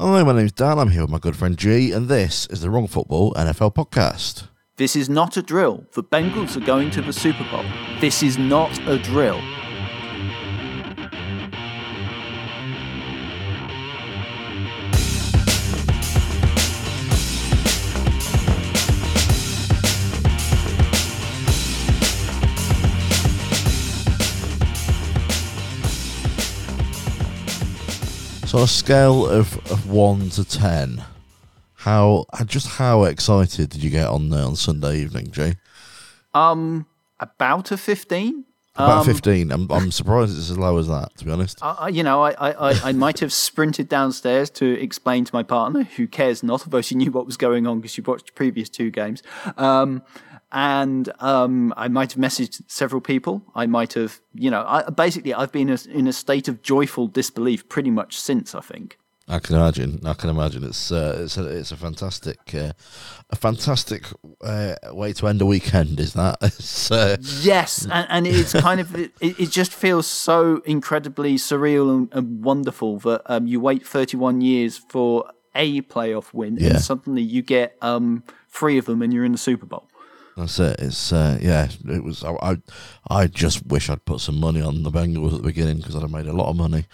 Hi, my name's Dan. I'm here with my good friend G, and this is the Wrong Football NFL podcast. This is not a drill. The Bengals are going to the Super Bowl. This is not a drill. So, a scale of, of one to ten, how just how excited did you get on there on Sunday evening, Jay? Um, about a fifteen. About Um, fifteen. I'm I'm surprised it's as low as that. To be honest. I, you know, I, I, I, I might have sprinted downstairs to explain to my partner, who cares not, although she knew what was going on because she watched the previous two games. Um, and um, I might have messaged several people. I might have, you know, I, basically, I've been a, in a state of joyful disbelief pretty much since. I think. I can imagine. I can imagine. It's uh, it's a it's a fantastic uh, a fantastic uh, way to end a weekend. Is that? Uh, Yes, and, and it's kind of it, it just feels so incredibly surreal and, and wonderful that um, you wait 31 years for a playoff win, Yeah. and suddenly you get um, three of them, and you're in the Super Bowl. That's it. It's uh, yeah. It was. I, I I just wish I'd put some money on the Bengals at the beginning because I'd have made a lot of money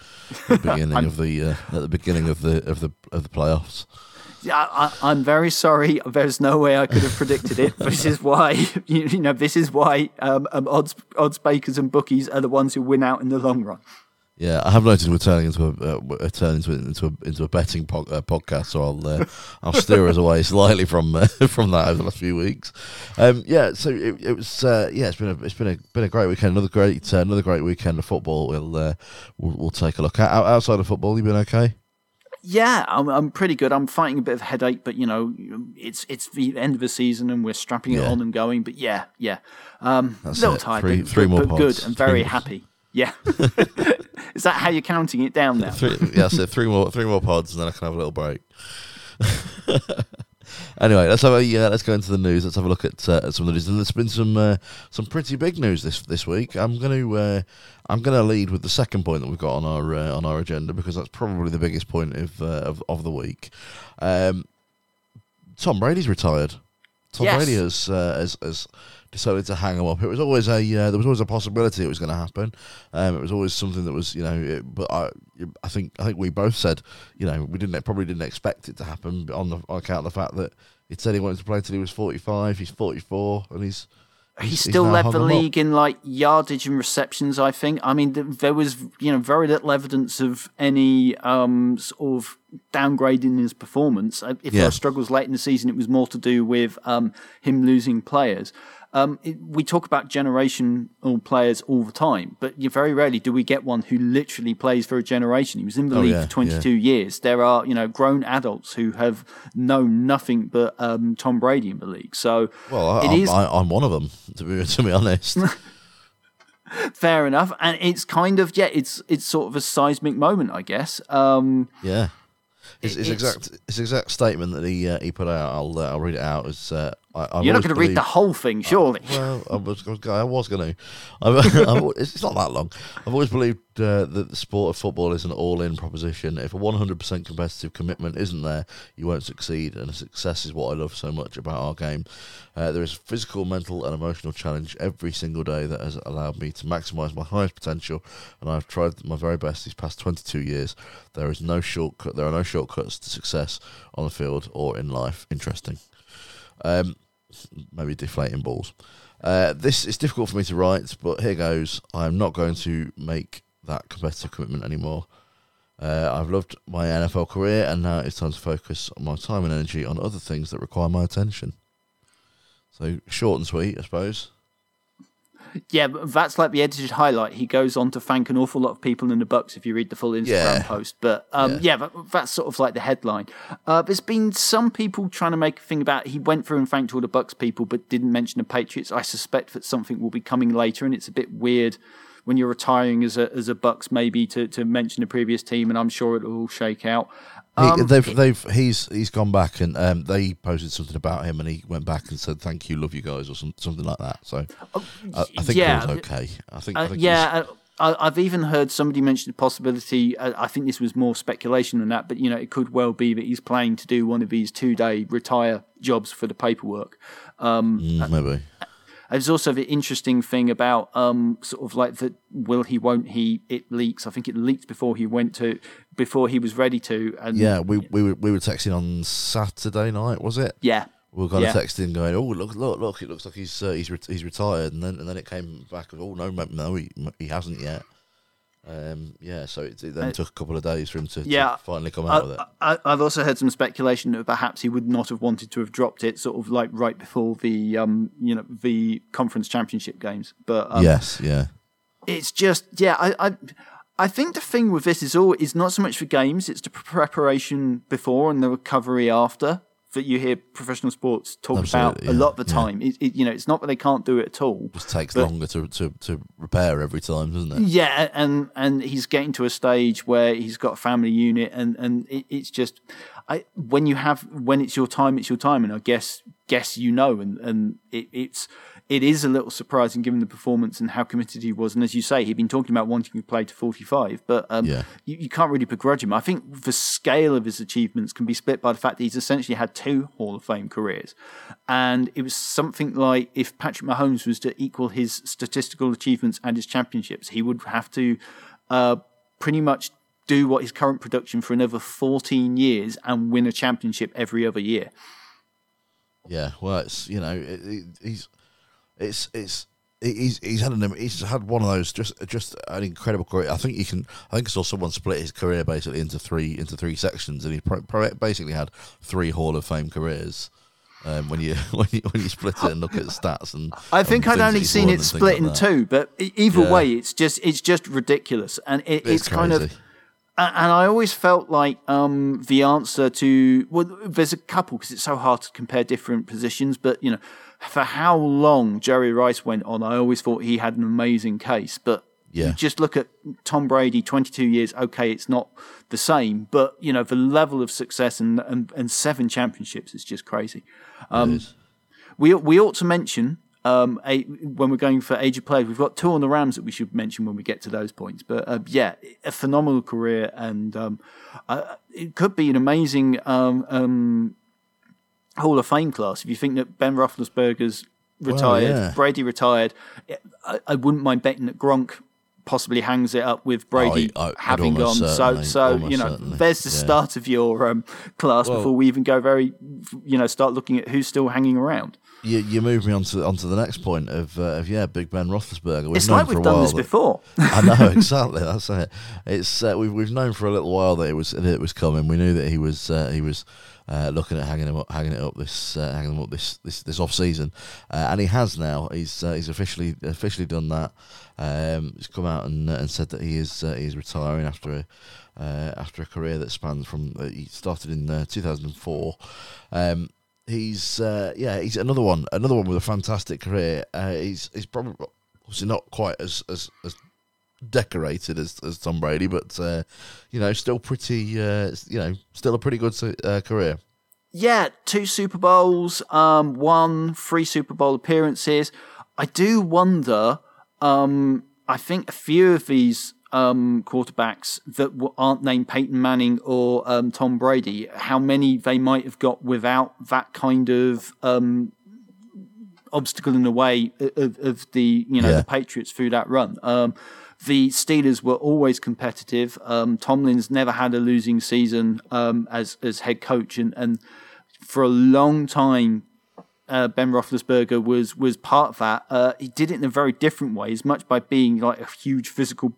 at the beginning of the uh, at the beginning of the of the of the playoffs. Yeah, I, I'm very sorry. There's no way I could have predicted it. this is why you, you know. This is why um, um, odds odds bakers and bookies are the ones who win out in the long run. Yeah, I have noticed we're turning into a uh, turning into a, into a into a betting po- uh, podcast, so I'll uh, I'll steer us away slightly from uh, from that over the last few weeks. Um, yeah, so it, it was uh, yeah, it's been a it's been a been a great weekend, another great uh, another great weekend of football. We'll uh, we'll, we'll take a look at Out, outside of football. You been okay? Yeah, I'm, I'm pretty good. I'm fighting a bit of headache, but you know, it's it's the end of the season and we're strapping it on and going. But yeah, yeah, um, a That's little it. tired, Three- but, three more but pods. good and very happy. Yeah, is that how you're counting it down now? Three, yeah, so three more three more pods, and then I can have a little break. anyway, let's have a yeah, let's go into the news. Let's have a look at, uh, at some of the news. And there's been some uh, some pretty big news this this week. I'm going to uh, I'm to lead with the second point that we've got on our uh, on our agenda because that's probably the biggest point of uh, of, of the week. Um, Tom Brady's retired. Tom Yes. Brady has, uh, has has decided to hang him up. It was always a uh, there was always a possibility it was going to happen. Um, it was always something that was you know. It, but I I think I think we both said you know we didn't probably didn't expect it to happen on the on account of the fact that he said he wanted to play until he was forty five. He's forty four and he's. He he's still led the league in like yardage and receptions. I think. I mean, there was you know very little evidence of any um, sort of downgrading in his performance. Uh, If Yeah. there were struggles late in the season, it was more to do with um, him losing players. Um, it, we talk about generational players all the time, but you very rarely do we get one who literally plays for a generation. He was in the Oh, league yeah, for 22 years. There are, you know, grown adults who have known nothing but um, Tom Brady in the league. So Well, I, it I'm, is I, I'm one of them to be to be honest. fair enough and it's kind of yeah it's it's sort of a seismic moment i guess um Yeah. His, his It's- exact his exact statement that he uh, he put out, I'll uh, I'll read it out. Is uh, I, you're not going to read the whole thing surely Well, I was, I was, I was going to. It's not that long. I've always believed uh, that the sport of football is an all-in proposition. If a 100% competitive commitment isn't there, you won't succeed. And success is what I love so much about our game. Uh, there is physical, mental, and emotional challenge every single day that has allowed me to maximise my highest potential. And I've tried my very best these past 22 years. There is no shortcut. There are no shortcuts to success on the field or in life. Interesting. Um, maybe deflating balls. Uh, this is difficult for me to write, but here goes. I'm not going to make that competitive commitment anymore. Uh, I've loved my NFL career, and now it's time to focus my time and energy on other things that require my attention. So short and sweet, I suppose. Yeah that's like the edited highlight. He goes on to thank an awful lot of people in the bucks if you read the full instagram Yeah. post. But um Yeah. yeah, that, that's sort of like the headline. Uh there's been some people trying to make a thing about he went through and thanked all the bucks people but didn't mention the patriots. I suspect that something will be coming later and it's a bit weird when you're retiring as a as a bucks maybe to to mention the previous team and i'm sure it'll all shake out He, Um, they've they've he's he's gone back and um, they posted something about him and he went back and said thank you, love you guys or some, something like that. So I, I think yeah, it was okay. I think I Uh, think yeah, uh, I, I've even heard somebody mention the possibility. uh, I think this was more speculation than that, but you know, it could well be that he's planning to do one of these two-day retire jobs for the paperwork. Mm, maybe. There's also the interesting thing about um, sort of like the will he, won't he? It leaks. I think it leaked before he went to, before he was ready to. And Yeah, we we were, we were texting on Saturday night, was it? yeah, We were kind of Yeah. texting, going, "Oh, look, look, look! It looks like he's uh, he's ret- he's retired." And then and then it came back, "Oh no, no, he he hasn't yet." Um, yeah, so it, it then Uh, took a couple of days for him to, to finally come out with it. I, I, I've also heard some speculation that perhaps he would not have wanted to have dropped it, sort of like right before the um, you know, the conference championship games. But um, yes, yeah, it's just yeah I, I I think the thing with this is all is not so much the games it's the preparation before and the recovery after that you hear professional sports talk about Absolutely, a yeah, lot of the yeah. time it, it, you know it's not that they can't do it at all just takes but- longer to, to to repair every time, doesn't it? yeah and and he's getting to a stage where he's got a family unit and and it, it's just I when you have when it's your time it's your time and I guess guess you know and and it, it's it is a little surprising given the performance and how committed he was and as you say he'd been talking about wanting to play to 45 but um, Yeah. you, you can't really begrudge him I think the scale of his achievements can be split by the fact that he's essentially had two Hall of Fame careers and it was something like if Patrick Mahomes was to equal his statistical achievements and his championships he would have to uh, pretty much do what his current production for another 14 years and win a championship every other year. Yeah, well, it's you know, it, it, he's it's it's he's he's had an he's had one of those just just an incredible career. I think you can. I think I saw someone split his career basically into three into three sections, and he pro, pro, basically had three Hall of Fame careers. Um, when you when you when you split it and look at the stats and I think I'd only seen it split in like two, but either Yeah. way, it's just it's just ridiculous, and it, it's, It's kind of And I always felt like um, the answer to well, there's a couple because it's so hard to compare different positions. But you know, for how long Jerry Rice went on, I always thought he had an amazing case. But Yeah. just look at Tom Brady, 22 years. Okay, it's not the same, but you know the level of success and and, and seven championships is just crazy. Um, is. We we ought to mention um, a, when we're going for age of players, we've got two on the Rams that we should mention when we get to those points. But uh, yeah, a phenomenal career, and um, uh, it could be an amazing um, um, Hall of Fame class. If you think that Ben Roethlisberger's retired, yeah. Brady retired, I, I wouldn't mind betting that Gronk possibly hangs it up with Brady I- I'd having gone. So so you know, certainly, there's the yeah. start of your um, class Well- before we even go very, you know, start looking at who's still hanging around. You you move me on to onto the next point of uh, of yeah, Big Ben Roethlisberger. We've It's known like we've done this that- before. I know exactly. That's it. It's uh, we've we've known for a little while that it was that it was coming. We knew that he was uh, he was uh, looking at hanging him up, hanging it up this uh, hanging him up this this this off season, uh, and he has now. He's uh, he's officially officially done that. Um, he's come out and uh, and said that he is uh, he is retiring after a uh, after a career that spans from uh, he started in uh, 2004. Um, he's uh, yeah he's another one another one with a fantastic career. Uh, he's he's probably obviously not quite as as, as decorated as, as Tom Brady, but uh, you know, still pretty, uh, you know, still a pretty good uh, career. Yeah, two Super Bowls, um, one three Super Bowl appearances. I do wonder. Um, I think a few of these um, quarterbacks that aren't named Peyton Manning or um, Tom Brady, how many they might have got without that kind of um, obstacle in the way of, of the you know Yeah. the Patriots through that run. Um, the Steelers were always competitive. Um, Tomlin's never had a losing season um, as as head coach, and, and for a long time, uh, Ben Roethlisberger was was part of that. Uh, he did it in a very different way, as much by being like a huge physical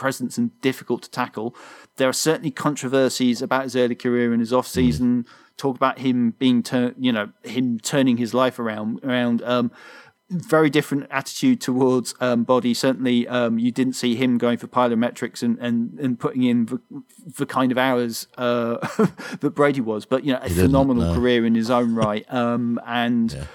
presence and difficult to tackle. There are certainly controversies about his early career and his off season. Talk about him being, tur- you know, him turning his life around. Around um, very different attitude towards um, body. Certainly, um, you didn't see him going for plyometrics and and, and putting in the, the kind of hours uh, that Brady was. But you know, a didn't, phenomenal no. career in his own right. Um, and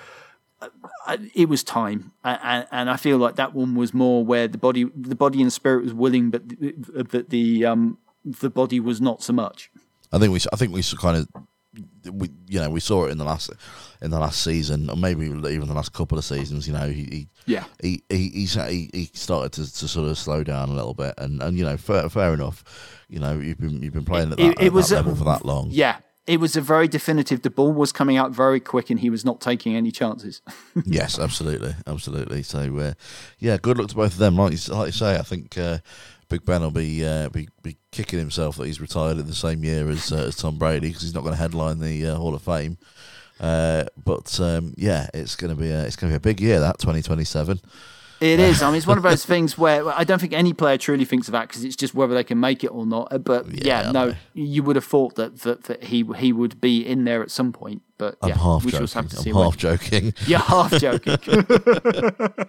I- it was time, and, and I feel like that one was more where the body, the body and spirit was willing, but the, but the um the body was not so much. I think we, I think we kind of we you know we saw it in the last in the last season, or maybe even the last couple of seasons. You know, he, he Yeah. he he he he started to, to sort of slow down a little bit, and, and you know, fair, fair enough. You know, you've been you've been playing at that, It- it at was that level for that long. Yeah. It was a very definitive. The ball was coming out very quick, and he was not taking any chances. yes, absolutely, absolutely. So, uh, yeah, good luck to both of them. Like you, like you say, I think uh, Big Ben will be, uh, be be kicking himself that he's retired in the same year as uh, as Tom Brady because he's not going to headline the uh, Hall of Fame. Uh, but um, yeah, it's going to be a, it's going to be a big year that twenty twenty seven. It is. I mean, it's one of those things where I don't think any player truly thinks of that because it's just whether they can make it or not. Uh, But Yeah, yeah, no, you would have thought that, that that he he would be in there at some point. But I'm yeah, half we joking. have to I'm half when. joking. You're half joking.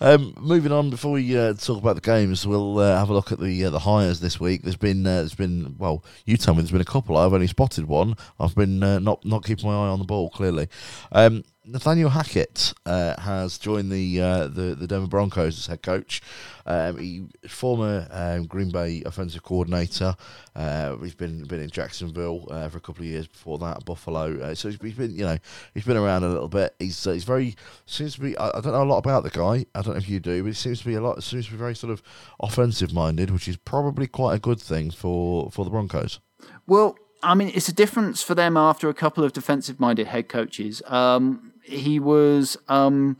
Um, moving on, before we uh, talk about the games, we'll uh, have a look at the uh, the hires this week. There's been uh, there's been well, you tell me there's been a couple. I've only spotted one. I've been uh, not not keeping my eye on the ball clearly. Um, Nathaniel Hackett uh, has joined the uh, the the Denver Broncos as head coach. Um, he former um, Green Bay offensive coordinator. Uh, he's been been in Jacksonville uh, for a couple of years before that, Buffalo. Uh, so he's he's been you know he's been around a little bit. He's uh, he's very seems to be. I, I don't know a lot about the guy. I don't know if you do, but he seems to be a lot. Seems to be very sort of offensive minded, which is probably quite a good thing for for the Broncos. Well, I mean, it's a difference for them after a couple of defensive-minded head coaches. Um, he was, um,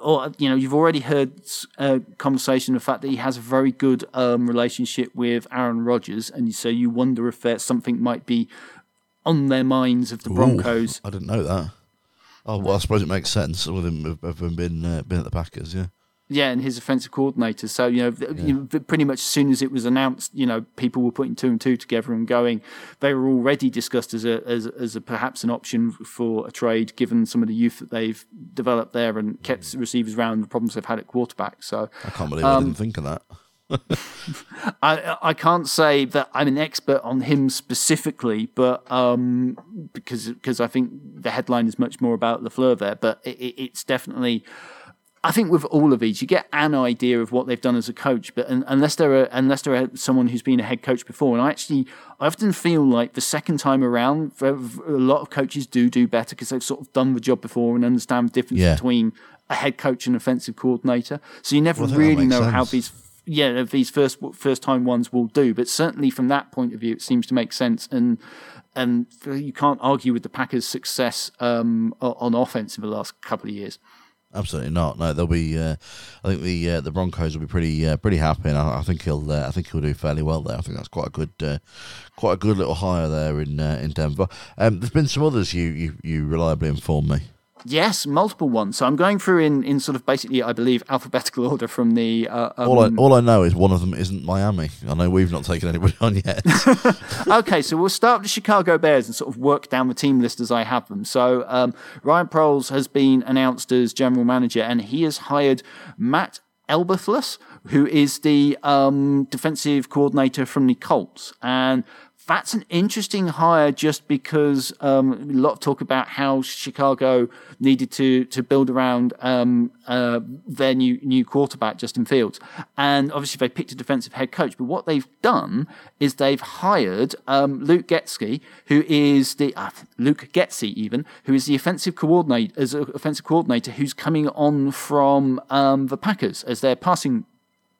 or you know, you've already heard a conversation the fact that he has a very good um, relationship with Aaron Rodgers, and so you wonder if there's something might be on their minds of the Broncos. Ooh, I didn't know that. Oh well, I suppose it makes sense with him having been uh, been at the Packers. Yeah. Yeah, and his offensive coordinator. So you know, th- you know, pretty much as soon as it was announced, you know, people were putting two and two together and going. They were already discussed as a as, as a perhaps an option for a trade, given some of the youth that they've developed there and kept receivers around the problems they've had at quarterback. So I can't believe I didn't think of that. I I can't say that I'm an expert on him specifically, but um, because because I think the headline is much more about Lafleur there, but it, it's definitely. I think with all of these, you get an idea of what they've done as a coach, but un unless they're a, unless they're a, someone who's been a head coach before, and I actually I often feel like the second time around, a lot of coaches do do better because they've sort of done the job before and understand the difference Yeah. between a head coach and offensive coordinator. So you never Well, I think that really know how these yeah, these first first time ones will do, but certainly from that point of view, it seems to make sense, and and you can't argue with the Packers' success um, on offense in the last couple of years. Absolutely not. No, they'll be. Uh, I think the uh, the Broncos will be pretty uh, pretty happy, and I, I think he'll uh, I think he'll do fairly well there. I think that's quite a good uh, quite a good little hire there in uh, in Denver. Um, there's been some others you you, you reliably informed me. Yes, multiple ones. So I'm going through in, in sort of basically, I believe, alphabetical order from the. Uh, um, All I all I know is one of them isn't Miami. I know we've not taken anybody on yet. okay, so we'll start with the Chicago Bears and sort of work down the team list as I have them. So um, Ryan Poles has been announced as general manager, and he has hired Matt Eberflus, who is the um, defensive coordinator from the Colts, and. That's an interesting hire just because um, a lot of talk about how Chicago needed to to build around um, uh, their new new quarterback Justin Fields, and obviously they picked a defensive head coach. But what they've done is they've hired um, Luke Getzky, who is the uh, Luke Getsy even, who is the offensive coordinator as offensive coordinator who's coming on from um, the Packers as their passing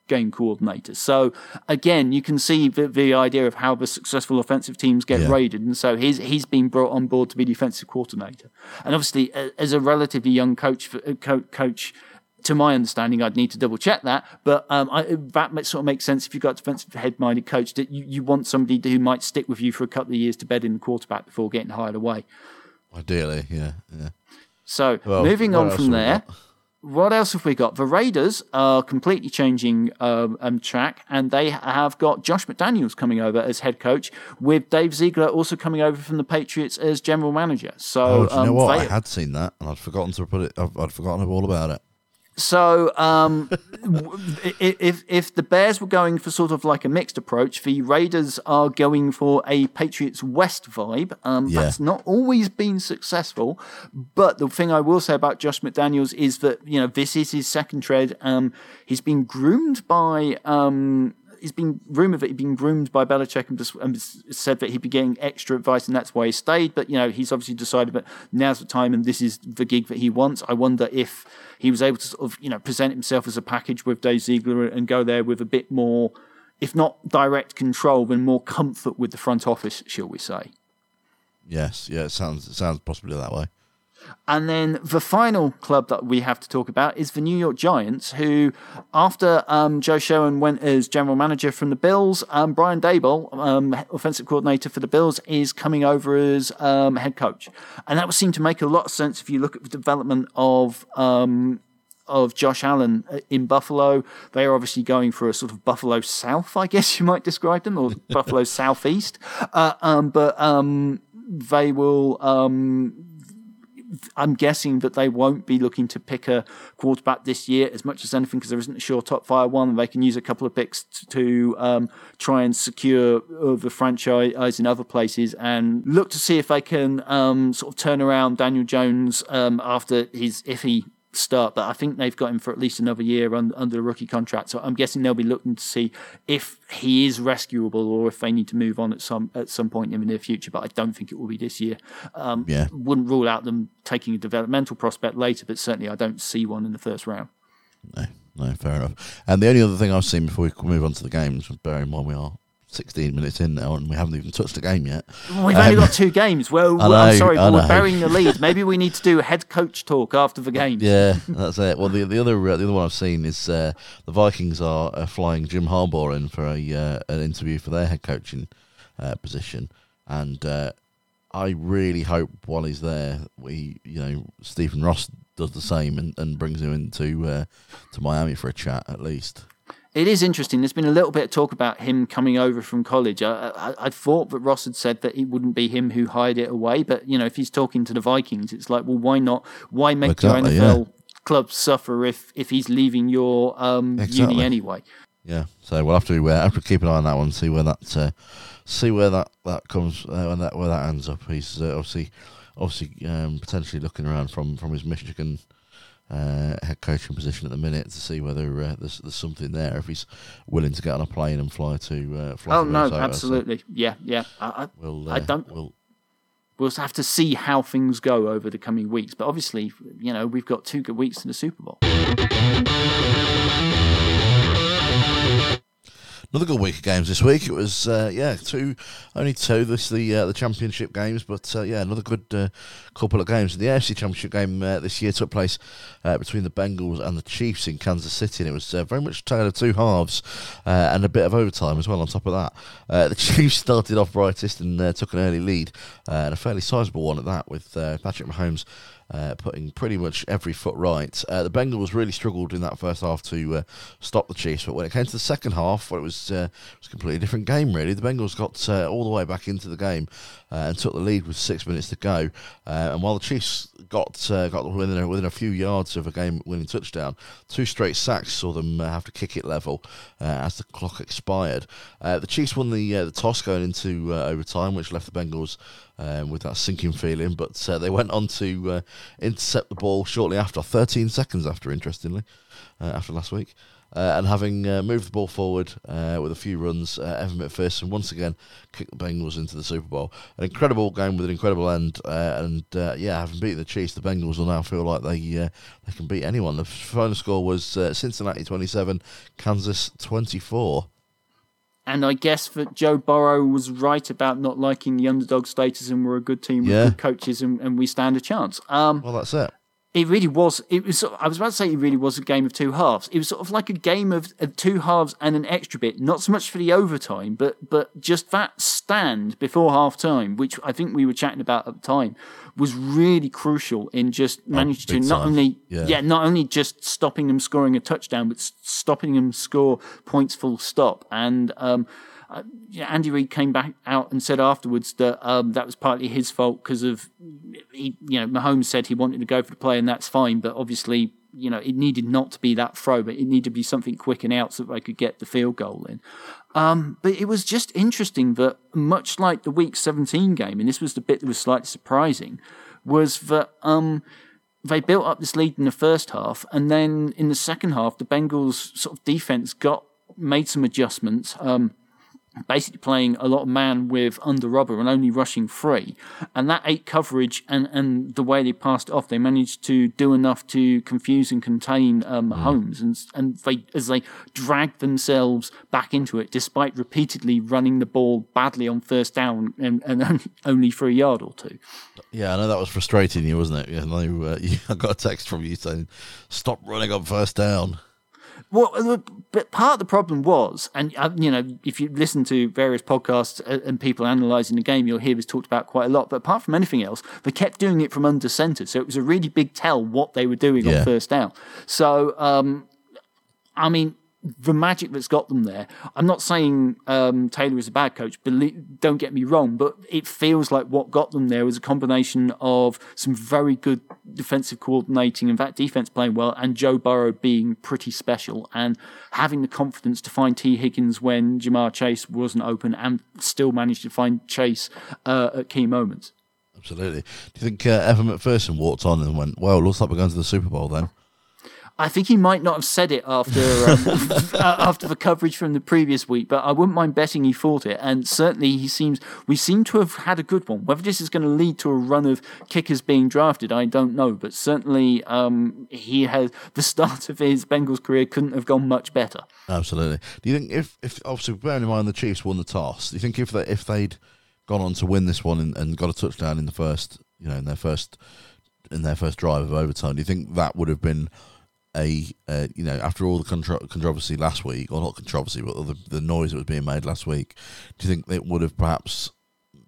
game coordinator. So again, you can see the, the idea of how the successful offensive teams get Yeah. raided, and so he's he's been brought on board to be defensive coordinator. And obviously, as a relatively young coach, uh, co- coach. To my understanding, I'd need to double check that, but um, I, that sort of makes sense if you've got a defensive head-minded coach that you, you want somebody who might stick with you for a couple of years to bed in the quarterback before getting hired away. Ideally, yeah, yeah. So Well, moving on from there, got? What else have we got? The Raiders are completely changing um, um, track, and they have got Josh McDaniels coming over as head coach, with Dave Ziegler also coming over from the Patriots as general manager. So, Oh, do you know um, what? they- I had seen that, and I'd forgotten to put it. I'd forgotten all about it. So, um, if if the Bears were going for sort of like a mixed approach, the Raiders are going for a Patriots West vibe. Um, Yeah. That's not always been successful, but the thing I will say about Josh McDaniels is that you know this is his second tread. Um, he's been groomed by um, he's been rumored that he'd been groomed by Belichick and, and said that he'd be getting extra advice, and that's why he stayed. But you know, he's obviously decided that now's the time, and this is the gig that he wants. I wonder if he was able to sort of you know present himself as a package with Dave Ziegler and go there with a bit more, if not direct control, then more comfort with the front office, shall we say? Yes, yeah, it sounds it sounds possibly that way. And then the final club that we have to talk about is the New York Giants, who, after um, Joe Schoen went as general manager from the Bills, um, Brian Daboll, um, offensive coordinator for the Bills, is coming over as um, head coach. And that would seem to make a lot of sense if you look at the development of um, of Josh Allen uh, in Buffalo. They are obviously going for a sort of Buffalo South, I guess you might describe them, or Buffalo Southeast. Uh, um, but um, they will um, I'm guessing that they won't be looking to pick a quarterback this year as much as anything because there isn't a sure top five one. They can use a couple of picks to um, try and secure the franchise in other places and look to see if they can um, sort of turn around Daniel Jones um, after his iffy start, but I think they've got him for at least another year un, under a rookie contract. So I'm guessing they'll be looking to see if he is rescuable or if they need to move on at some at some point in the near future. But I don't think it will be this year. Um, yeah, wouldn't rule out them taking a developmental prospect later, but certainly I don't see one in the first round. No, no, fair enough. And the only other thing I've seen before we move on to the games, bearing in mind we are 16 minutes in now and we haven't even touched the game yet. We've um, only got two games. Well, know, I'm sorry, we're burying the lead. Maybe we need to do head coach talk after the game. Yeah, that's it. Well, the the other uh, the other one I've seen is uh, the Vikings are uh, flying Jim Harbaugh in for a uh, an interview for their head coaching uh, position, and uh, I really hope while he's there, we you know Stephen Ross does the same and, and brings him into to Miami for a chat at least it is interesting. There's been a little bit of talk about him coming over from college. I, I, I, thought that Ross had said that it wouldn't be him who hired it away, but you know, if he's talking to the Vikings, it's like, well, why not? Why make exactly, your NFL yeah. club suffer if if he's leaving your um, exactly. uni anyway? Yeah, so we'll have to uh, have to keep an eye on that one, see where that uh, see where that that comes uh, when that where that ends up. He's uh, obviously obviously um, potentially looking around from from his Michigan uh, head coaching position at the minute to see whether uh, there's, there's something there if he's willing to get on a plane and fly to. Uh, fly oh to no, Minnesota. absolutely, so yeah, yeah. I, we'll, I uh, don't. We'll, we'll have to see how things go over the coming weeks, but obviously, you know, we've got two good weeks in the Super Bowl. Another good week of games this week. It was uh, yeah, two only two. This the uh, the championship games, but uh, yeah, another good uh, couple of games. The AFC Championship game uh, this year took place uh, between the Bengals and the Chiefs in Kansas City, and it was very much a tale of two halves and a bit of overtime as well. On top of that, the Chiefs started off brightest and took an early lead, and a fairly sizable one at that, with Patrick Mahomes uh, putting pretty much every foot right. Uh, the Bengals really struggled in that first half to uh, stop the Chiefs, but when it came to the second half, well, it was uh, it was a completely different game. Really, the Bengals got uh, all the way back into the game uh, and took the lead with six minutes to go. and while the Chiefs got got within a, within a few yards of a game-winning touchdown, two straight sacks saw them have to kick it level as the clock expired. the Chiefs won the the toss going into overtime, which left the Bengals um, with that sinking feeling. But uh, they went on to uh, intercept the ball shortly after, 13 seconds after, interestingly, uh, after last week. Uh, and having uh, moved the ball forward uh, with a few runs, Evan McPherson once again kicked the Bengals into the Super Bowl. An incredible game with an incredible end, and yeah, having beaten the Chiefs, the Bengals will now feel like they they can beat anyone. The final score was Cincinnati 27, Kansas 24. And I guess that Joe Burrow was right about not liking the underdog status, and we're a good team with yeah. good coaches, and, and we stand a chance. Um, well, that's it. It really was. It was. I was about to say it really was a game of two halves. It was sort of like a game of, of two halves and an extra bit. Not so much for the overtime, but but just that stand before half time, which I think we were chatting about at the time, was really crucial in just oh, managing to not time. only yeah. yeah. not only just stopping them scoring a touchdown, but stopping them score points full stop. And um, uh, Andy Reid came back out and said afterwards that um, that was partly his fault because of he, you know, Mahomes said he wanted to go for the play and that's fine, but obviously, you know, it needed not to be that throw, but it needed to be something quick and out so that they could get the field goal in. Um, but it was just interesting that much like the Week 17 game, and this was the bit that was slightly surprising, was that um, they built up this lead in the first half, and then in the second half, the Bengals' sort of defense got made some adjustments. Um, basically playing a lot of man with under rubber and only rushing free. And that eight coverage and, and the way they passed off, they managed to do enough to confuse and contain um, mm. Holmes. And, and they, as they dragged themselves back into it, despite repeatedly running the ball badly on first down and, and only for a yard or two. Yeah, I know that was frustrating you, wasn't it? Yeah, uh, I got a text from you saying, stop running on first down. Well, uh, but part of the problem was, and uh, you know, if you listen to various podcasts uh, and people analysing the game, you'll hear this talked about quite a lot. But apart from anything else, they kept doing it from under centre, so it was a really big tell what they were doing yeah. on first down. So, um, I mean, the magic that's got them there. I'm not saying um, Taylor is a bad coach, believe, don't get me wrong, but it feels like what got them there was a combination of some very good defensive coordinating, and that defense playing well, and Joe Burrow being pretty special and having the confidence to find Tee Higgins when Ja'Marr Chase wasn't open and still managed to find Chase uh, at key moments. Absolutely. Do you think uh, Evan McPherson walked on and went, well, looks like we're going to the Super Bowl then? I think he might not have said it after um, after the coverage from the previous week, but I wouldn't mind betting he thought it. And certainly, he seems we seem to have had a good one. Whether this is going to lead to a run of kickers being drafted, I don't know. But certainly, um, he has the start of his Bengals career couldn't have gone much better. Absolutely. Do you think if if obviously bearing in mind the Chiefs won the toss, do you think if they if they'd gone on to win this one and, and got a touchdown in the first, you know, in their first in their first drive of overtime, do you think that would have been a uh, you know after all the contro- controversy last week, or not controversy, but the, the noise that was being made last week, do you think it would have perhaps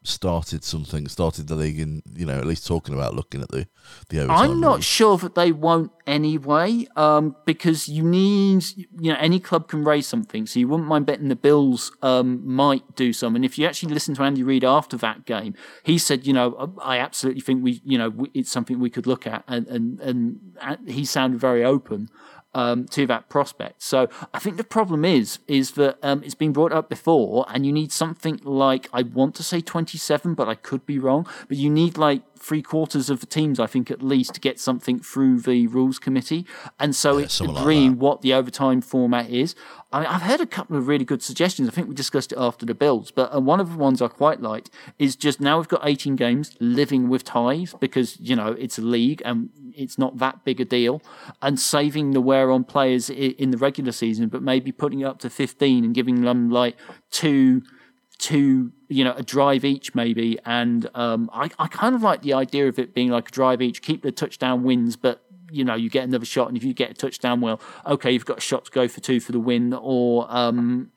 started something, started the league in, you know, at least talking about looking at the the. I'm not sure that they won't anyway, um, because you need, you know, any club can raise something, so you wouldn't mind betting the Bills um, might do some. And if you actually listen to Andy Reid after that game, he said, you know, I absolutely think we, you know, it's something we could look at, and and and he sounded very open um, to that prospect. So I think the problem is is that um, it's been brought up before, and you need something like I want to say 27, but I could be wrong. But you need like three quarters of the teams, I think, at least, to get something through the rules committee. And so yeah, it's agreeing like what the overtime format is. I mean, I've heard a couple of really good suggestions. I think we discussed it after the Bills, but uh, one of the ones I quite liked is just now we've got 18 games living with ties because, you know, it's a league and it's not that big a deal and saving the wear on players in the regular season, but maybe putting it up to 15 and giving them like two two, you know, a drive each maybe. And um, I, I kind of like the idea of it being like a drive each, keep the touchdown wins, but you know, you get another shot, and if you get a touchdown, well, okay, you've got a shot to go for two for the win, or um,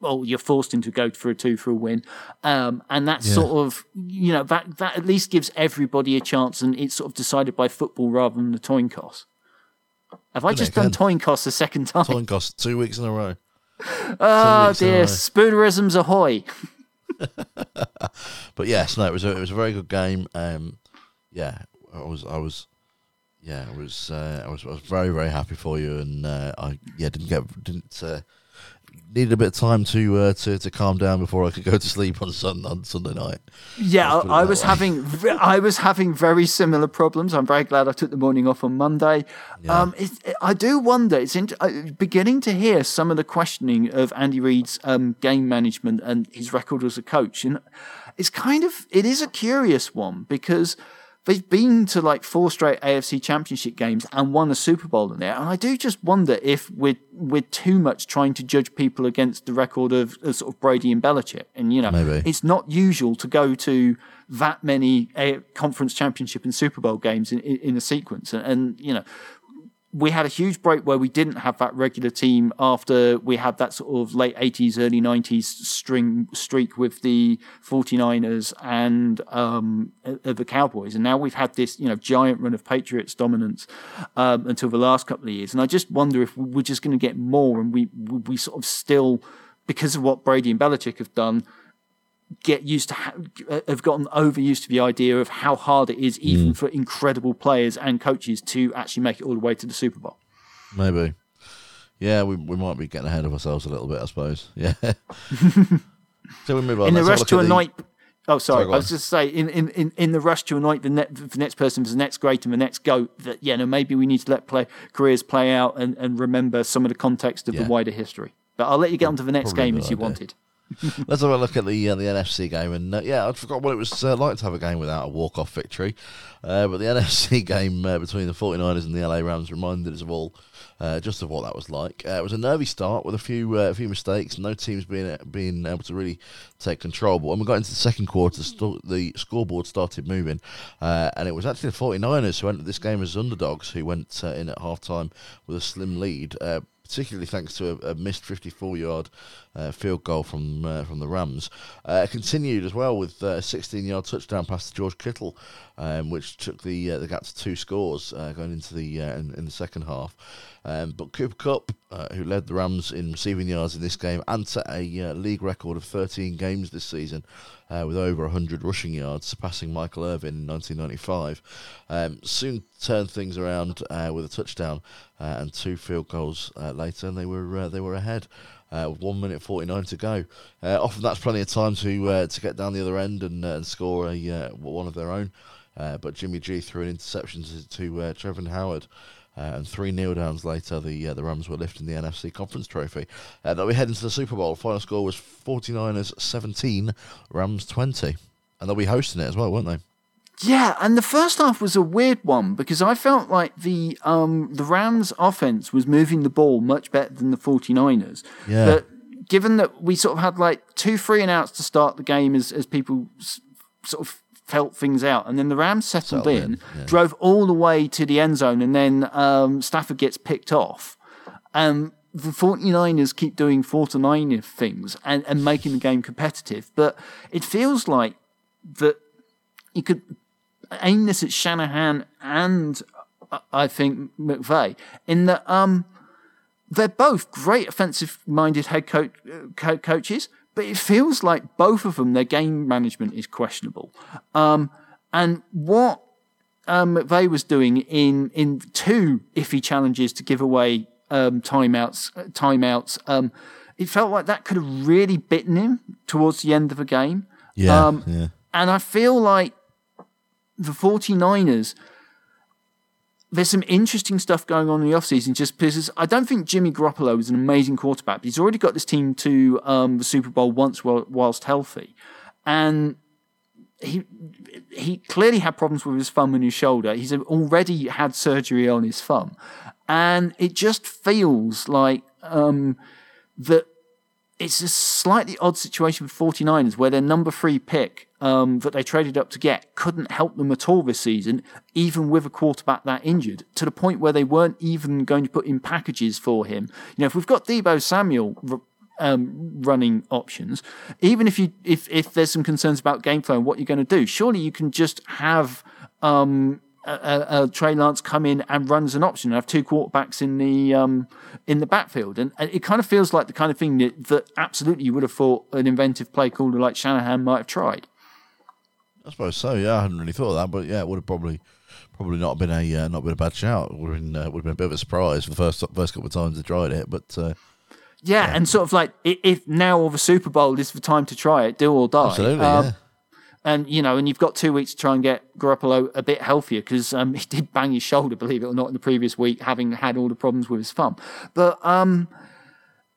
well, you're forced into go for a two for a win, um, and that's yeah. sort of you know that that at least gives everybody a chance, and it's sort of decided by football rather than the coin cost. Have I just done coin cost a second time? Coin cost two weeks in a row. Oh dear, spoonerisms ahoy! but yes, no, it was a, it was a very good game. Um, yeah, I was I was yeah, I was uh, I was I was very very happy for you, and uh, I yeah didn't get didn't uh, needed a bit of time to uh, to to calm down before I could go to sleep on Sun on Sunday night. Yeah, I, was having I was having very similar problems. I'm very glad I took the morning off on Monday. Yeah. Um, it, I do wonder. It's in, uh, beginning to hear some of the questioning of Andy Reid's um, game management and his record as a coach, and it's kind of it is a curious one because they've been to like four straight AFC Championship games and won a Super Bowl in there. And I do just wonder if we're we're too much trying to judge people against the record of, of sort of Brady and Belichick. And you know, Maybe. it's not usual to go to that many a- conference championship and Super Bowl games in, in, in a sequence. And, and you know, we had a huge break where we didn't have that regular team after we had that sort of late 80s, early 90s string streak with the 49ers and um, uh, the Cowboys. And now we've had this, you know, giant run of Patriots dominance um, until the last couple of years. And I just wonder if we're just going to get more and we, we sort of still, because of what Brady and Belichick have done, get used to ha- have gotten overused to the idea of how hard it is even mm. for incredible players and coaches to actually make it all the way to the Super Bowl. Maybe. Yeah, we we might be getting ahead of ourselves a little bit, I suppose. Yeah. so we move on. In the rush to anoint. The... Oh, sorry. sorry I was just say in, in, in, in the rush to anoint the, net, the next person for the next great and the next goat. That yeah, no, maybe we need to let play careers play out and, and remember some of the context of yeah. the wider history. But I'll let you get on to the next Probably game as you idea. wanted. Let's have a look at the uh, the NFC game, and uh, yeah, I forgot what it was uh, like to have a game without a walk off victory. Uh, but the NFC game uh, between the 49ers and the LA Rams reminded us of all uh, just of what that was like. It was a nervy start with a few a few mistakes, no teams being being able to really take control. But when we got into the second quarter, the scoreboard started moving, and it was actually the 49ers who entered this game as underdogs who went in at half time with a slim lead. Particularly thanks to a, a missed 54-yard uh, field goal from uh, from the Rams. Uh, continued as well with uh, a 16-yard touchdown pass to George Kittle, um, which took the uh, the gap to two scores uh, going into the in, in the second half. Um, but Cooper Kupp, who led the Rams in receiving yards in this game, and set a league record of 13 games this season, with over 100 rushing yards, surpassing Michael Irvin in 1995. Um, soon turned things around with a touchdown and two field goals later, and they were they were ahead. Uh, one minute forty nine to go. Uh, often that's plenty of time to uh, to get down the other end and, uh, and score a uh, one of their own. Uh, but Jimmy G threw an interception to, to Travin Howard. And three kneel downs later, the the Rams were lifting the NFC Conference Trophy. Uh, then we head into the Super Bowl. Final score was 49ers 17, Rams 20. And they'll be hosting it as well, won't they? Yeah, and the first half was a weird one because I felt like the um, the Rams offense was moving the ball much better than the 49ers. Yeah. But given that we sort of had like two free and outs to start the game as, as people s- sort of felt things out, and then the Rams settled, Settled in, in, yeah. drove all the way to the end zone, and then um, Stafford gets picked off. Um, the 49ers keep doing 49er things and, and making the game competitive, but it feels like that you could aim this at Shanahan and uh, I think McVay in that um, they're both great offensive-minded head coach, uh, coaches, but it feels like both of them their game management is questionable. Um, and what um, McVay was doing in in two iffy challenges to give away um, timeouts, uh, timeouts. Um, it felt like that could have really bitten him towards the end of the game. Um, yeah. And I feel like the 49ers, there's some interesting stuff going on in the offseason just because I don't think Jimmy Garoppolo is an amazing quarterback, but he's already got this team to um, the Super Bowl once whilst healthy. And he he clearly had problems with his thumb and his shoulder. He's already had surgery on his thumb. And it just feels like um, that it's a slightly odd situation with 49ers where their number three pick um, that they traded up to get couldn't help them at all this season, even with a quarterback that injured, to the point where they weren't even going to put in packages for him. You know, if we've got Deebo Samuel um, running options, even if you if if there's some concerns about game flow and what you're going to do, surely you can just have um, a Trey Lance come in and run as an option and have two quarterbacks in the um, in the backfield, and, and it kind of feels like the kind of thing that, that absolutely you would have thought an inventive play caller like Shanahan might have tried. I suppose so. Yeah, I hadn't really thought of that, but yeah, it would have probably probably not been a uh, not been a bad shout. Would have been uh, would have been a bit of a surprise for the first first couple of times they tried it, but uh, Yeah, and sort of like if now or the Super Bowl is the time to try it, do or die. absolutely, Um, yeah. And you know, and you've got two weeks to try and get Garoppolo a bit healthier because um, he did bang his shoulder, believe it or not, in the previous week, having had all the problems with his thumb. But um,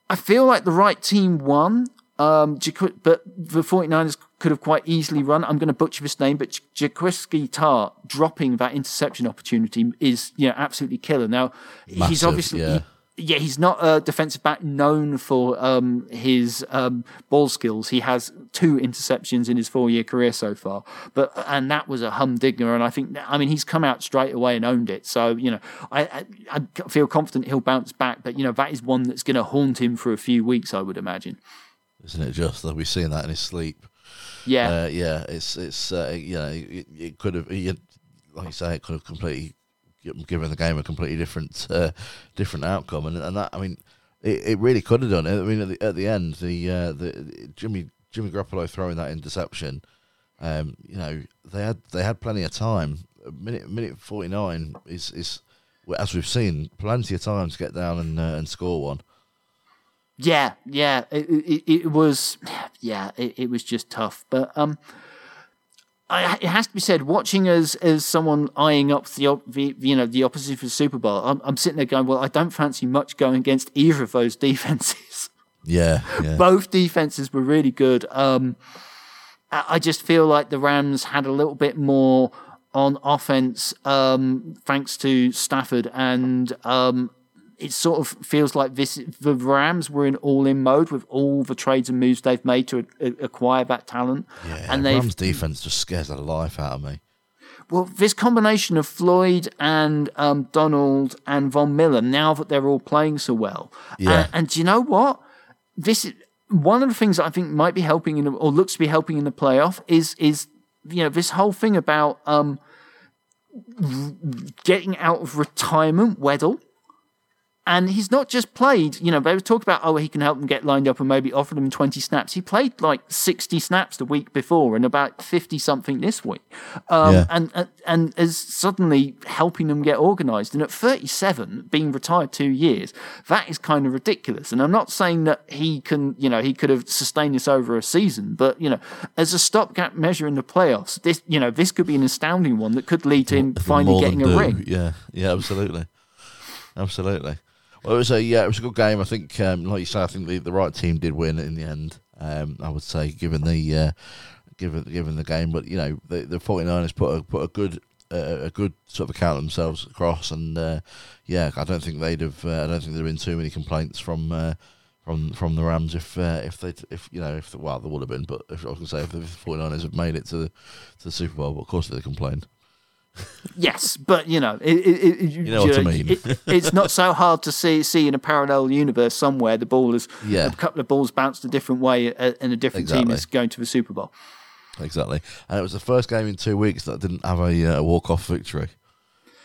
I feel like the right team won. Um, but the 49ers could have quite easily run. I'm going to butcher this name, but Jaquiski Tartt dropping that interception opportunity is you know absolutely killer. Now he's obviously yeah. yeah, he's not a defensive back known for um, his um, ball skills. He has two interceptions in his four-year career so far, but and that was a humdinger. And I think, I mean, he's come out straight away and owned it. So you know, I, I, I feel confident he'll bounce back. But you know, that is one that's going to haunt him for a few weeks, I would imagine. Isn't it just that we've seen that in his sleep? Yeah, Uh, yeah, it's it's uh, you know it, it could have like you say it could have completely given the game a completely different uh, different outcome and and that I mean it, it really could have done it. I mean at the at the end the uh, the Jimmy Jimmy Garoppolo throwing that interception, um, you know they had they had plenty of time. Minute minute forty nine is is as we've seen plenty of time to get down and uh, and score one. Yeah, yeah. It, it, it was, yeah, it, it was just tough. But um, I, it has to be said, watching as as someone eyeing up the, the you know the opposite for the Super Bowl, I'm, I'm sitting there going, well, I don't fancy much going against either of those defenses. Yeah, yeah. Both defenses were really good. Um, I I just feel like the Rams had a little bit more on offense um, thanks to Stafford, and um, it sort of feels like this. The Rams were in all-in mode with all the trades and moves they've made to a- acquire that talent, yeah, and they've Rams defense just scares the life out of me. well, this combination of Floyd and um, Donald and Von Miller, now that they're all playing so well. Yeah. And, and do you know what? This is one of the things that I think might be helping in, or looks to be helping in the playoff is, is, you know, this whole thing about um, r- getting out of retirement, Weddle. And he's not just played, you know, they were talking about, oh, he can help them get lined up and maybe offer them 20 snaps. He played like 60 snaps the week before and about 50 something this week. Um, Yeah. and, and, and is suddenly helping them get organized. And at 37, being retired two years, that is kind of ridiculous. And I'm not saying that he can, you know, he could have sustained this over a season, but, you know, as a stopgap measure in the playoffs, this, you know, this could be an astounding one that could lead to him finally getting a ring. Yeah, yeah, absolutely, absolutely. Well, it was a yeah, it was a good game. I think, um, like you say, I think the, the right team did win in the end. Um, I would say, given the uh, given given the game, but you know, the the 49ers put a put a good uh, a good sort of account of themselves across, and uh, yeah, I don't think they'd have. Uh, I don't think there'd been too many complaints from. Uh, from from the Rams, if uh, if they if you know if well there would have been, but if I can say if the 49ers have made it to the to the Super Bowl, but of course they complained. Yes, but you know, it, it, it, you know what I mean. it- it's not so hard to see see in a parallel universe somewhere the ball is Yeah. a couple of balls bounced a different way, uh, and a different team is going to the Super Bowl. Exactly, and it was the first game in two weeks that didn't have a, uh, a walk off victory,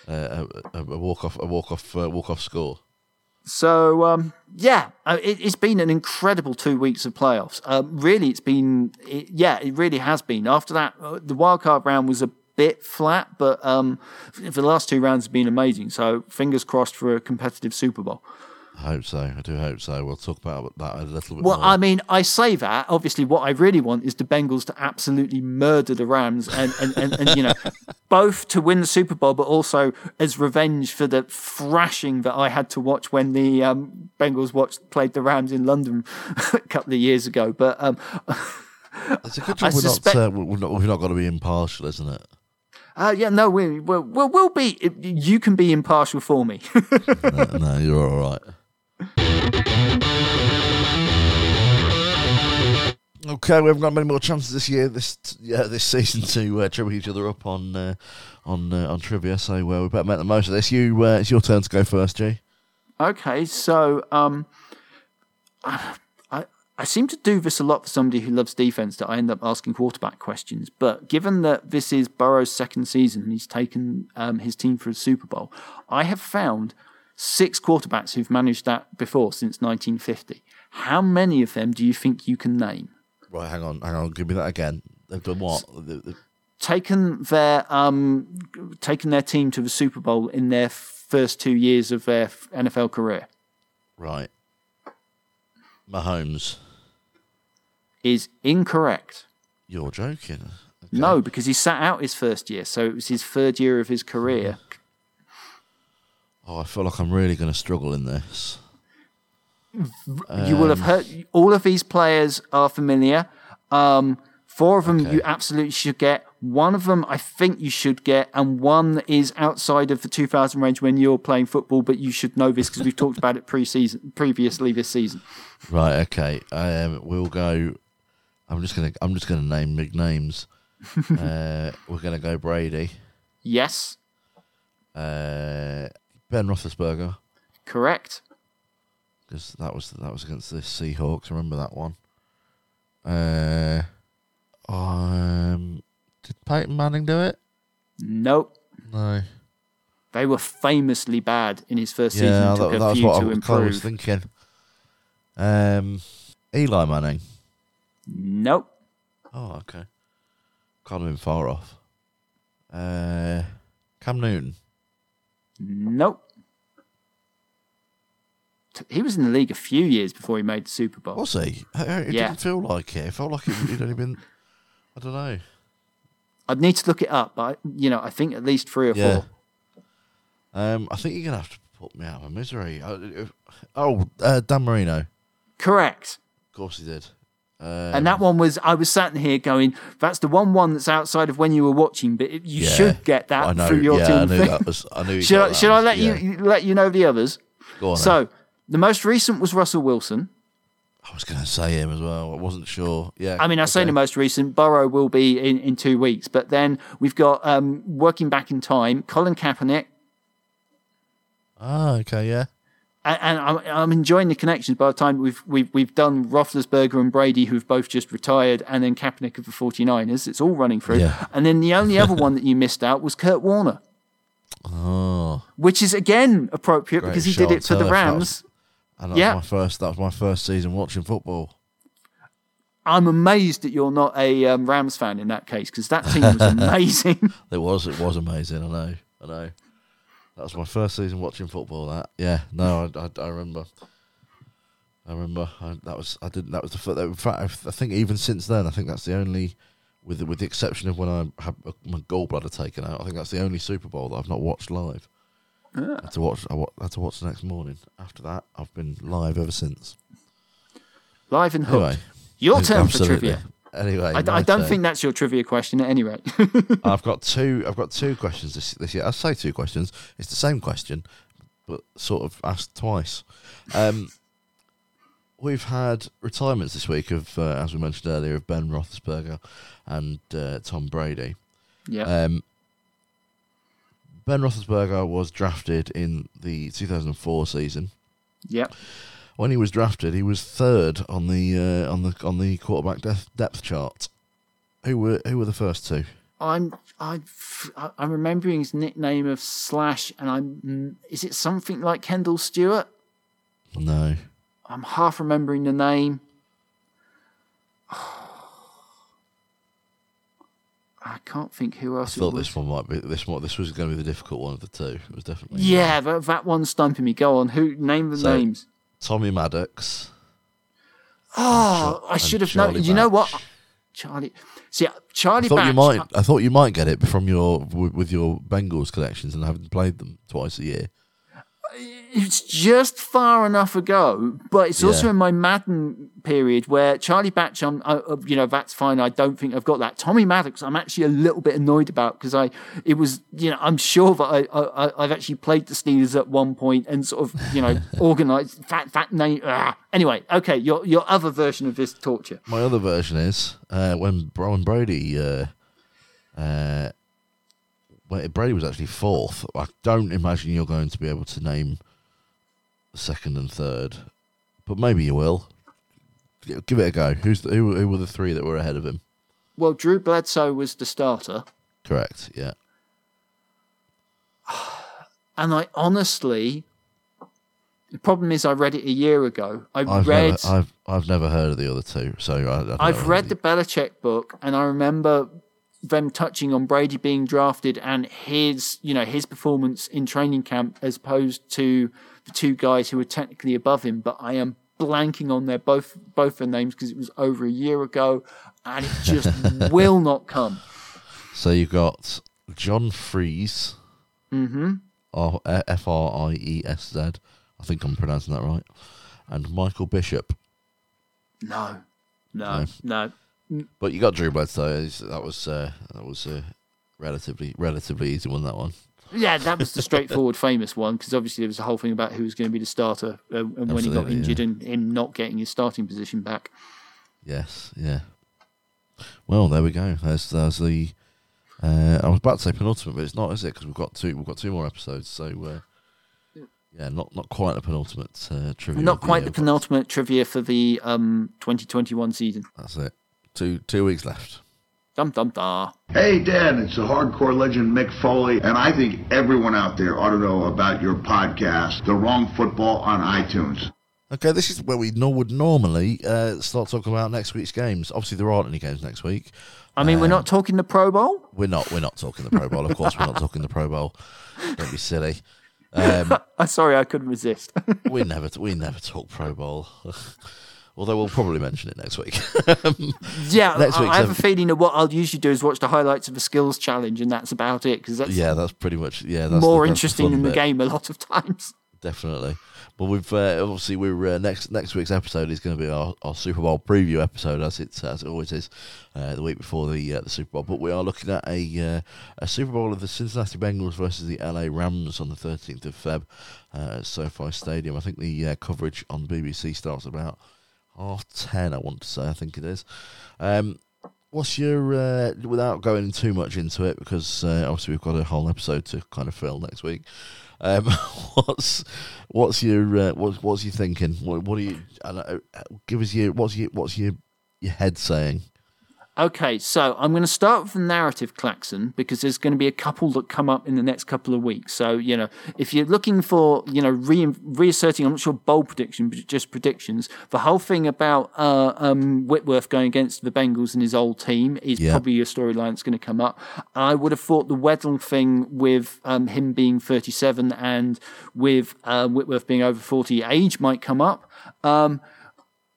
uh, a, a walk off a walk off uh, walk off score. So um, yeah, uh, it, it's been an incredible two weeks of playoffs. Um, really, it's been it, yeah, it really has been. After that, uh, the wild card round was a bit flat, but um, f- the last two rounds have been amazing. So fingers crossed for a competitive Super Bowl. I hope so. I do hope so. We'll talk about that a little bit Well, more. I mean, I say that. Obviously, what I really want is the Bengals to absolutely murder the Rams and, and, and, and you know, both to win the Super Bowl, but also as revenge for the thrashing that I had to watch when the um, Bengals watched played the Rams in London a couple of years ago. But um, it's a good I job we're suspect- not, uh, we're not. We've not got to be impartial, isn't it? Uh, yeah, no, we, we'll, we'll, we'll be. You can be impartial for me. no, no, you're all right. Okay, we haven't got many more chances this year, this yeah, this season to uh, trip each other up on uh, on uh, on trivia. So uh, we better make the most of this. You, uh, it's your turn to go first, Gee. Okay, so um, I seem to do this a lot for somebody who loves defense that I end up asking quarterback questions. But given that this is Burrow's second season and he's taken um, his team for a Super Bowl, I have found six quarterbacks who've managed that before since 1950. How many of them do you think you can name? Right, hang on, hang on. Give me that again. They've done what? The- Taken their um, taken their team to the Super Bowl in their first two years of their NFL career Right. Mahomes. Is incorrect. You're joking. Okay. No, because he sat out his first year, so it was his third year of his career. Oh, I feel like I'm really going to struggle in this. you will have heard all of these players are familiar. Um, four of them Okay. you absolutely should get. One of them I think you should get, and one is outside of the 2000 range when you're playing football, but you should know this because we've talked about it pre-season, previously this season. Right. Okay. Um, we'll go. I'm just gonna. I'm just gonna name big names. uh, we're gonna go Brady. Yes, Uh, ben Roethlisberger, correct. because that was that was against the Seahawks. Remember that one? Uh, um, did Peyton Manning do it? Nope. No. They were famously bad in his first season. Yeah, and that, took that a was few what I was, was thinking. Um, Eli Manning. Nope. Oh, okay. Can't have been far off. Uh, Cam Newton. Nope. He was in the league a few years before he made the Super Bowl. Was he? Uh, It Yeah. didn't feel like it. It felt like he'd only been. I don't know. I'd need to look it up, but you know, I think at least three or Yeah. four. Um, I think you're gonna have to put me out of my misery. Uh, if- Oh, uh, Dan Marino. Correct. Of course he did. Um, And that one was, I was sat here going, that's the one one that's outside of when you were watching, but it, you yeah, should get that I know. through your yeah, team I knew thing. that was. I knew. should I, should I let Yeah. you let you know the others? Go on. So the most recent was Russell Wilson. I was going to say him as well. I wasn't sure. Yeah. I mean, I say the most recent. Burrow will be in, in two weeks, but then we've got um, working back in time, Colin Kaepernick, Ah, okay, yeah. And, and I'm, I'm enjoying the connections. By the time we've we've we've done Roethlisberger and Brady, who've both just retired, and then Kaepernick of the 49ers. It's all running through. Yeah. And then the only other one that you missed out was Kurt Warner, Oh, which is again appropriate Great because he shot did it for the turf. That was- Rams. and that Yeah. was my first. That was my first season watching football. I'm amazed that you're not a um, Rams fan in that case because that team was amazing. It was. It was amazing. I know. I know. That was my first season watching football. That. Yeah. No, I, I, I remember. I remember. I, that was. I didn't. That was the. fir- In fact, I, I think even since then, I think that's the only. With the, with the exception of when I had uh, my gallbladder taken out, I think that's the only Super Bowl that I've not watched live. I had to watch. I had to watch the next morning. After that, I've been live ever since. Live and hooked. Anyway, Your turn absolutely. for trivia. Anyway, I, I don't turn. think that's your trivia question at any rate. I've got two. I've got two questions this, this year. I say two questions. It's the same question, but sort of asked twice. Um, we've had retirements this week of, uh, as we mentioned earlier, of Ben Roethlisberger and uh, Tom Brady. yeah. Um, ben Roethlisberger was drafted in the 2004 season. Yep. When he was drafted, he was third on the uh, on the on the quarterback depth, depth chart. Who were who were the first two? I'm I I'm remembering his nickname of Slash, and I'm is it something like Kordell Stewart? No. I'm half remembering the name. I can't think who I else it thought was. this one might be this one. This was going to be the difficult one of the two. It was definitely Yeah, that, that one's stumping me. Go on. Who name the So- names? Tommy Maddox. Oh, I should have known. You know what? Charlie. See, uh, Charlie I thought you might. Uh, I thought you might get it from your with with your Bengals connections and having played them twice a year. It's just far enough ago, but it's also in my Madden period where Charlie Batch, I'm, uh, uh, you know, that's fine. I don't think I've got that. Tommy Maddox, I'm actually a little bit annoyed about because I, it was, you know, I'm sure that I, I, I- I've actually played the Steelers at one point and sort of, you know, organized that that name. ah. Anyway, okay, your your other version of this torture. My other version is uh, when Brian Brady. Uh, uh, when Brady was actually fourth. I don't imagine you're going to be able to name second and third, but maybe you will. Give it a go. Who's the, who? Who were the three that were ahead of him? Well, Drew Bledsoe was the starter, Correct. Yeah. and I honestly. The problem is, I read it a year ago. I I've read. never, I've I've never heard of the other two, so I, I don't I've know read the Belichick book, and I remember them touching on Brady being drafted and his, you know, his performance in training camp as opposed to the two guys who were technically above him. But I am blanking on their both both their names because it was over a year ago, and it just will not come. So you've got John Friesz, Mm-hmm. R- F R I E S Z. I think I'm pronouncing that right. And Michael Bishop. No, no, no. But you got Drew Bledsoe. That was uh, that was a relatively relatively easy one. That one. Yeah, that was the straightforward, famous one because obviously there was a whole thing about who was going to be the starter uh, and when he got injured yeah. and him not getting his starting position back. Yes. Yeah. Well, there we go. There's there's the. Uh, I was about to say penultimate, but it's not, is it? Because we've got two. We've got two more episodes. So. Uh, yeah, not not quite a penultimate uh, trivia. Not the quite year, the penultimate trivia for the um, 2021 season. That's it. Two two weeks left. Dum dum da. Hey, Dan, it's the hardcore legend Mick Foley, and I think everyone out there ought to know about your podcast, The Wrong Football on iTunes. Okay, this is where we no- would normally uh, start talking about next week's games. Obviously, there aren't any games next week. I mean, we're not talking the Pro Bowl. We're not. We're not talking the Pro Bowl. Of course, we're not talking the Pro Bowl. Don't be silly. Um, I'm sorry, I couldn't resist. we never. We never talk Pro Bowl. Although we'll probably mention it next week. yeah, Next I, have a feeling that what I'll usually do is watch the highlights of the skills challenge, and that's about it because that's yeah, that's pretty much. Yeah, that's more the, that's interesting than the game a lot of times. Definitely. But we've uh, obviously we're uh, next next week's episode is going to be our, our Super Bowl preview episode as it as it always is uh, the week before the uh, the Super Bowl. But we are looking at a uh, a Super Bowl of the Cincinnati Bengals versus the LA Rams on the 13th of Feb uh, at SoFi Stadium. I think the uh, coverage on BBC starts about half ten. I want to say I think it is. Um, what's your uh, without going too much into it because uh, obviously we've got a whole episode to kind of fill next week. Um, what's what's your uh, what's what's you thinking? What, what are you? Know, give us your what's your what's your your head saying? Okay, so I'm going to start with the narrative klaxon because there's going to be a couple that come up in the next couple of weeks. So, you know, if you're looking for, you know, re- reasserting, I'm not sure bold prediction, but just predictions, the whole thing about uh, um, Whitworth going against the Bengals and his old team is Yeah. probably a storyline that's going to come up. I would have thought the Weddle thing with um, him being 37 and with uh, Whitworth being over 40 age might come up. Um,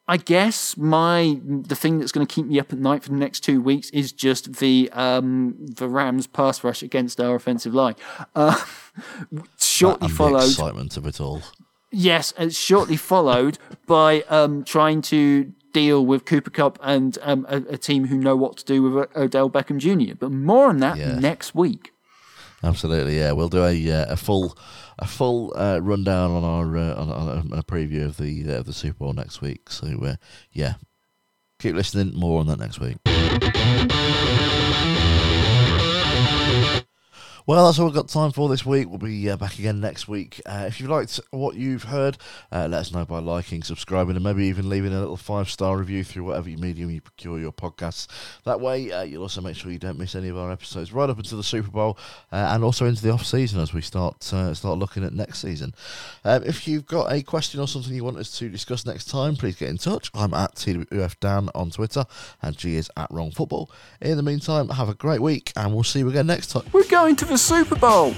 I guess my the thing that's going to keep me up at night for the next two weeks is just the um, the Rams pass rush against our offensive line. Uh, shortly and the followed, excitement of it all. yes, it's shortly followed by um, trying to deal with Cooper Kupp and um, a, a team who know what to do with Odell Beckham Jr. But more on that Yeah. next week. Absolutely, yeah. We'll do a uh, a full a full uh, rundown on our uh, on, on a preview of the uh, of the Super Bowl next week. So uh, yeah, keep listening. More on that next week. Well, that's all we've got time for this week. We'll be uh, back again next week. Uh, if you've liked what you've heard, uh, let us know by liking, subscribing, and maybe even leaving a little five star review through whatever medium you procure your podcasts. That way, uh, you'll also make sure you don't miss any of our episodes right up until the Super Bowl uh, and also into the off season as we start uh, start looking at next season. Um, if you've got a question or something you want us to discuss next time, please get in touch. I'm at TWFDan on Twitter, and Gee is at Wrong Football. In the meantime, have a great week, and we'll see you again next time. We're going to the Super Bowl.